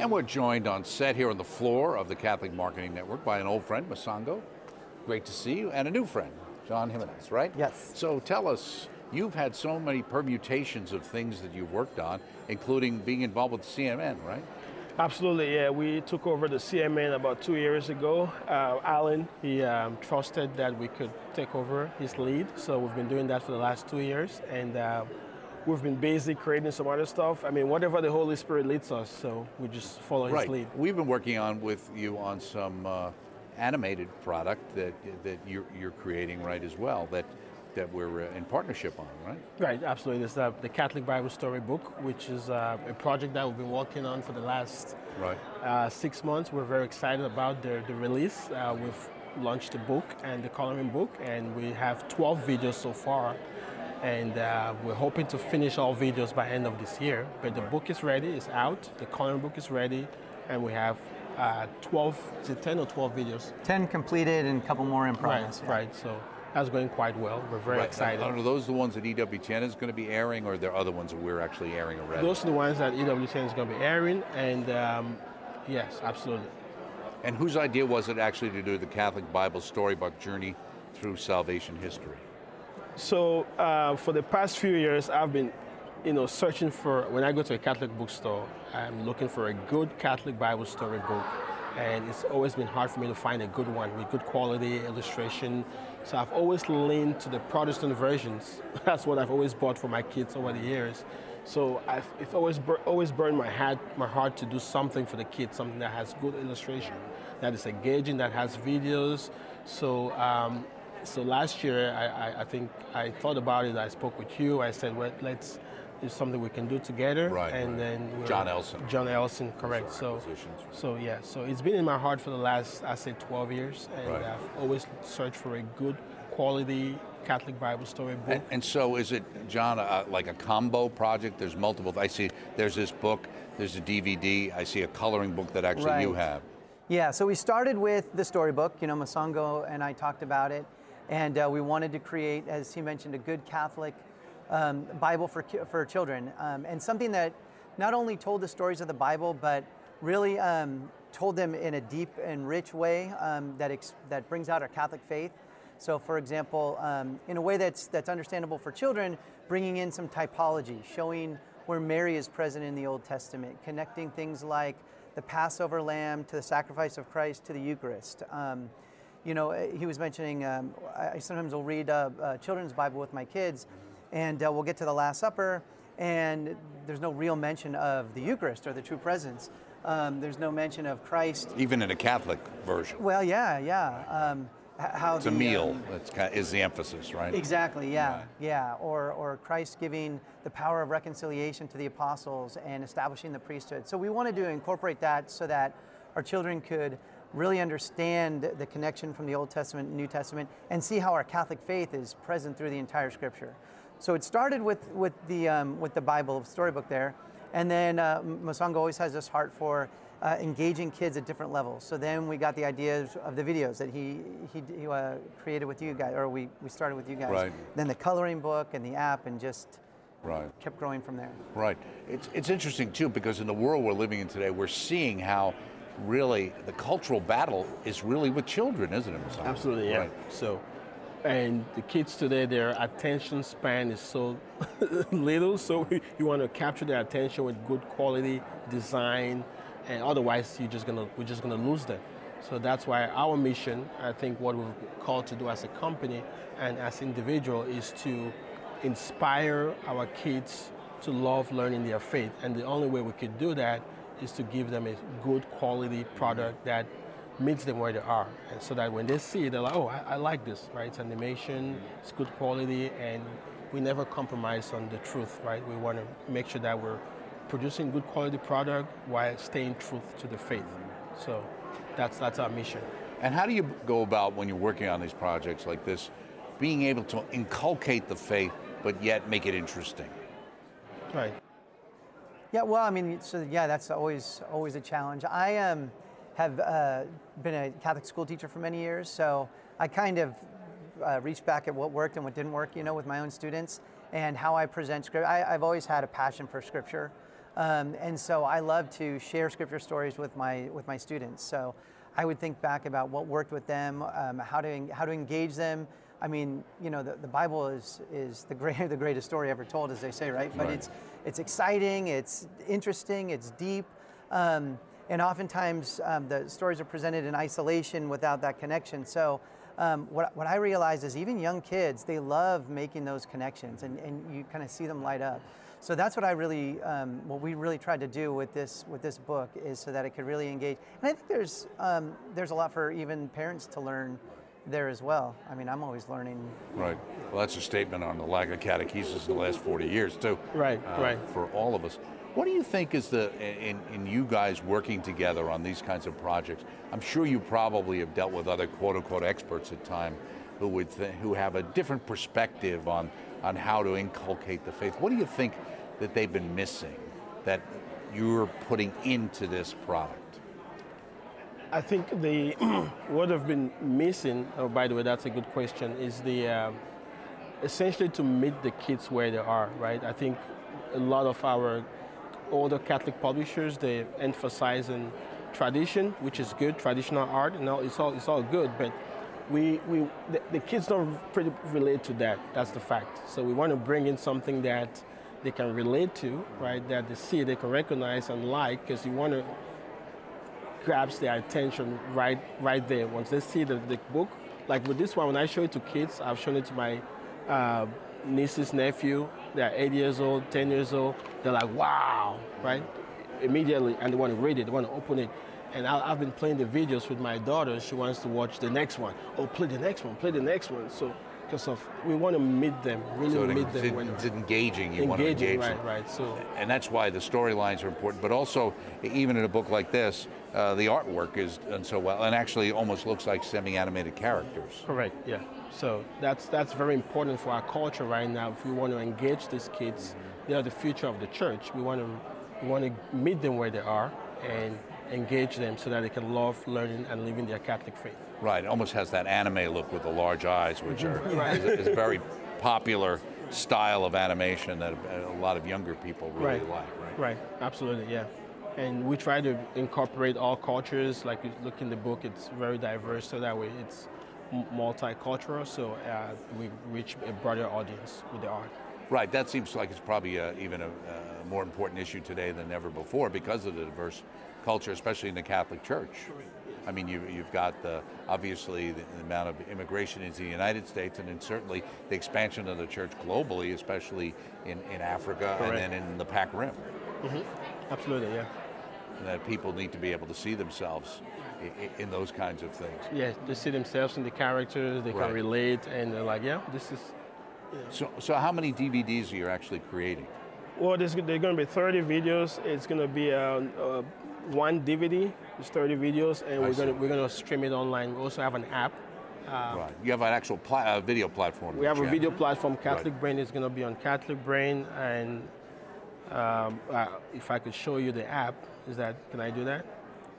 And we're joined on set here on the floor of the Catholic Marketing Network by an old friend, Mosongo. Great to see you, and a new friend, John Jimenez, right? Yes. So tell us, you've had so many permutations of things that you've worked on, including being involved with CMN, right? Absolutely, yeah. We took over the CMN about two years ago. Uh, Alan, he um, trusted that we could take over his lead, so we've been doing that for the last two years, and uh, we've been busy creating some other stuff. I mean, whatever the Holy Spirit leads us, so we just follow right. his lead. We've been working on with you on some uh, animated product that that you're, you're creating, right, as well. That that we're uh, in partnership on, right? Right, absolutely. This is uh, the Catholic Bible Story Book, which is uh, a project that we've been working on for the last right. uh, six months. We're very excited about the, the release. Uh, we've launched the book and the coloring book, and we have 12 videos so far. And uh, we're hoping to finish all videos by end of this year. But the book is ready, it's out. The coloring book is ready, and we have uh, 12, is it 10 or 12 videos? 10 completed and a couple more in progress. Right, yeah. right. So that's going quite well. We're very right. excited. Are those the ones that EWTN is going to be airing, or are there other ones that we're actually airing already? Those are the ones that EWTN is going to be airing, and um, yes, absolutely. And whose idea was it actually to do the Catholic Bible Storybook Journey through Salvation History? So uh, for the past few years, I've been, you know, searching for. When I go to a Catholic bookstore, I'm looking for a good Catholic Bible story book, and it's always been hard for me to find a good one with good quality illustration. So I've always leaned to the Protestant versions. That's what I've always bought for my kids over the years. So I've, it's always bur- always burned my heart my heart to do something for the kids, something that has good illustration, that is engaging, that has videos. So um, so last year, I, I, I think I thought about it. I spoke with you. I said, well, let's do something we can do together. Right, And right. then we're- John Elson. John Elson, correct. So, so yeah. So it's been in my heart for the last, I say, 12 years, and Right. I've always searched for a good quality Catholic Bible story book. And, and so, is it, John, uh, like a combo project? There's multiple. I see. There's this book. There's a DVD. I see a coloring book that actually you have. Yeah, so we started with the storybook. You know, Mosongo and I talked about it, and uh, we wanted to create, as he mentioned, a good Catholic um, Bible for for children, um, and something that not only told the stories of the Bible, but really um, told them in a deep and rich way um, that ex- that brings out our Catholic faith. So, for example, um, in a way that's that's understandable for children, bringing in some typology, showing where Mary is present in the Old Testament, connecting things like the Passover lamb to the sacrifice of Christ to the Eucharist. Um, you know, uh, he was mentioning, um, I sometimes will read a, a children's Bible with my kids, and uh, we'll get to the Last Supper, and there's no real mention of the Eucharist or the true presence. Um, there's no mention of Christ. Even in a Catholic version, Well, yeah, yeah. Um, how it's a meal. um, That's kind is the emphasis, right? Exactly, yeah, Right. yeah. Or, or Christ giving the power of reconciliation to the apostles and establishing the priesthood. So we wanted to incorporate that so that our children could really understand the connection from the Old Testament and New Testament and see how our Catholic faith is present through the entire Scripture. So it started with, with, the, um, with the Bible storybook there, and then uh, Mosongo always has this heart for uh, engaging kids at different levels. So then we got the ideas of the videos that he, he, he uh, created with you guys, or we, we started with you guys. Right. Then the coloring book and the app, and just Right. kept growing from there. Right. It's, it's interesting too because in the world we're living in today, we're seeing how really the cultural battle is really with children, isn't it? Absolutely, yeah. Right. So, and the kids today, their attention span is so little, so you want to capture their attention with good quality design, and otherwise you're just gonna we're just gonna lose them. So that's why our mission, I think, what we're called to do as a company and as individual is to inspire our kids to love learning their faith, and the only way we could do that is to give them a good quality product mm-hmm. that meets them where they are. And so that when they see it, they're like, oh, I, I like this, right? It's animation, mm-hmm. it's good quality, and we never compromise on the truth, right? We want to make sure that we're producing good quality product while staying truth to the faith. Mm-hmm. So that's, that's our mission. And how do you go about when you're working on these projects like this, being able to inculcate the faith but yet make it interesting? Right. Yeah, well, I mean, so yeah, that's always always a challenge. I um, have uh, been a Catholic school teacher for many years, so I kind of uh, reached back at what worked and what didn't work, you know, with my own students and how I present scripture. I, I've always had a passion for scripture. Um, and so I love to share scripture stories with my with my students. So I would think back about what worked with them, um, how to how to engage them. I mean, you know, the, the Bible is is the great the greatest story ever told, as they say, right? But Right. it's it's exciting, it's interesting, it's deep. Um, and oftentimes um, the stories are presented in isolation without that connection. So um, what, what I realize is even young kids, they love making those connections and, and you kind of see them light up. So that's what I really, um, what we really tried to do with this with this book is so that it could really engage. And I think there's um, there's a lot for even parents to learn there as well. I mean, I'm always learning. Right. Well, that's a statement on the lack of catechesis in the last 40 years, too. Right, uh, right. For all of us. What do you think is the, in, in you guys working together on these kinds of projects? I'm sure you probably have dealt with other quote unquote experts at time who would th- who have a different perspective on, on how to inculcate the faith. What do you think that they've been missing that you're putting into this product? I think the what I've been missing. Oh, by the way, that's a good question. Is the um, essentially to meet the kids where they are, right? I think a lot of our older Catholic publishers they emphasize on tradition, which is good, traditional art, and all it's all it's all good, but we, we the, the kids don't pretty relate to that. That's the fact. So we want to bring in something that they can relate to, right? That they see, they can recognize and like, because you want to grabs their attention right right there. Once they see the, the book like with this one when i show it to kids i've shown it to my uh, niece's nephew. They're 8 years old 10 years old. They're like wow right? Immediately and they want to read it they want to open it. And I, i've been playing the videos with my daughter. She wants to watch the next one. Oh play the next one play the next one. So because of we want to meet them really So meet them when it's engaging. You want to engaging engage them. right right so and that's why the storylines are important. But also, even in a book like this, uh, the artwork is done so well, and actually almost looks like semi-animated characters. Correct. Yeah. So that's that's very important for our culture right now. If we want to engage these kids, they are the future of the church. We want to we want to meet them where they are and engage them so that they can love learning and living their Catholic faith. Right. It almost has that anime look with the large eyes, which are is, is a very popular style of animation that a lot of younger people really Right. like. Right. Right. Absolutely. Yeah. And we try to incorporate all cultures. Like you look in the book, it's very diverse, so that way it's multicultural. So uh, we reach a broader audience with the art. Right. That seems like it's probably uh, even a, a more important issue today than ever before because of the diverse culture, especially in the Catholic Church. I mean, you, you've got the, obviously the, the amount of immigration into the United States, and then certainly the expansion of the church globally, especially in, in Africa Correct. and then in the Pac Rim. Mm-hmm. Absolutely. Yeah. And that people need to be able to see themselves in, in those kinds of things. Yeah, they see themselves in the characters, they Right. can relate, and they're like, yeah, this is. So, so how many DVDs are you actually creating? Well, there's, there are going to be 30 videos. It's going to be uh, uh, one DVD. It's 30 videos, and I we're going to we're going to stream it online. We also have an app. right. You have an actual pla- uh, video platform. We have a that video platform. Catholic Brain is going to be on Catholic Brain, and um, uh, if I could show you the app, is that can I do that?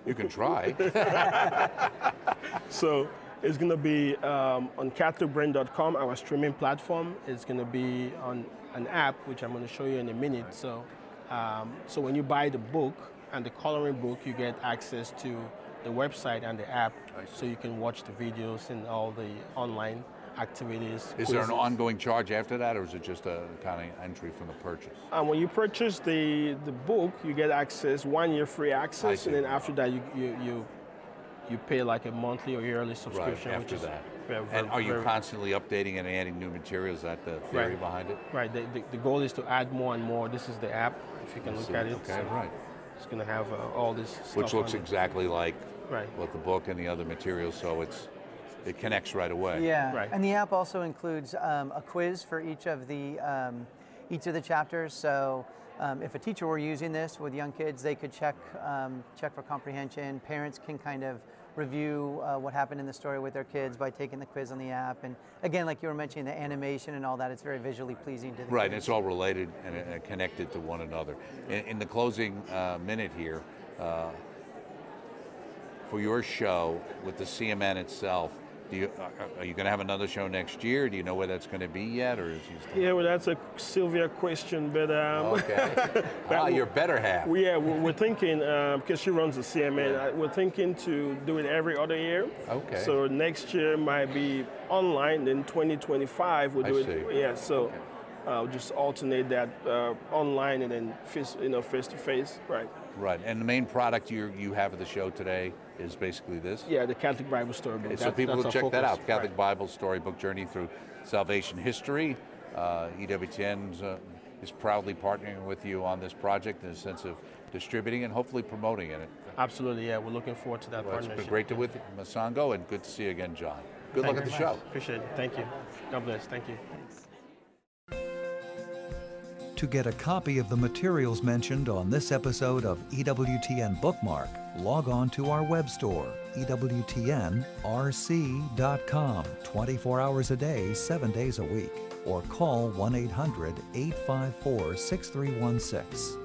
You can try. So it's going to be um, on CatholicBrain.com, our streaming platform. It's going to be on an app, which I'm going to show you in a minute. So, um, so when you buy the book and the coloring book, you get access to the website and the app, so you can watch the videos and all the online activities. Is there an ongoing charge after that, or is it just a kind of entry from the purchase? And when you purchase the, the book, you get access, one year free access, and then after that, you, you, you, you pay like a monthly or yearly Right, subscription. after which is that. very- And are you very- constantly updating and adding new materials? Is that the theory Right. behind it? Right. The, the, the goal is to add more and more. This is the app. If you can look See, at it. Okay, So right. It's going to have uh, all this stuff. Which looks on it. exactly like Right. what the book and the other materials, so it's it connects right away. Yeah, Right. and the app also includes um, a quiz for each of the um, each of the chapters. So um, if a teacher were using this with young kids, they could check um, check for comprehension. Parents can kind of review uh, what happened in the story with their kids by taking the quiz on the app. And again, like you were mentioning, the animation and all that, it's very visually pleasing to the Right, and it's all related and uh, connected to one another. In, in the closing uh, minute here, uh, for your show with the CMN itself, Do you, are you going to have another show next year? Do you know where that's going to be yet, or is he still? Yeah, well, that's a Sylvia question, but um, Okay. ah, your better half. yeah, we're we're thinking because she runs the CMN. uh, We're thinking to do it every other year. Okay. So next year might be online. Then 2025 we'll I do it. see. Yeah. So uh, we'll just alternate that uh, online and then face, you know, face to face. Right. Right. And the main product you you have at the show today is basically this. Yeah, the Catholic Bible Storybook. so That- people will check that focus. out. Catholic Right. Bible Storybook Journey through Salvation History. Uh, EWTN uh, is proudly partnering with you on this project in the sense of distributing and hopefully promoting it. Absolutely. Yeah, we're looking forward to that Well, it's partnership. been great to with Mosongo and good to see you again, John. Good Thank luck at the very show. Appreciate it. Thank you. God bless. Thank you. To get a copy of the materials mentioned on this episode of EWTN Bookmark, log on to our web store, EWTNRC.com, 24 hours a day, 7 days a week, or call 1 800 854 6316.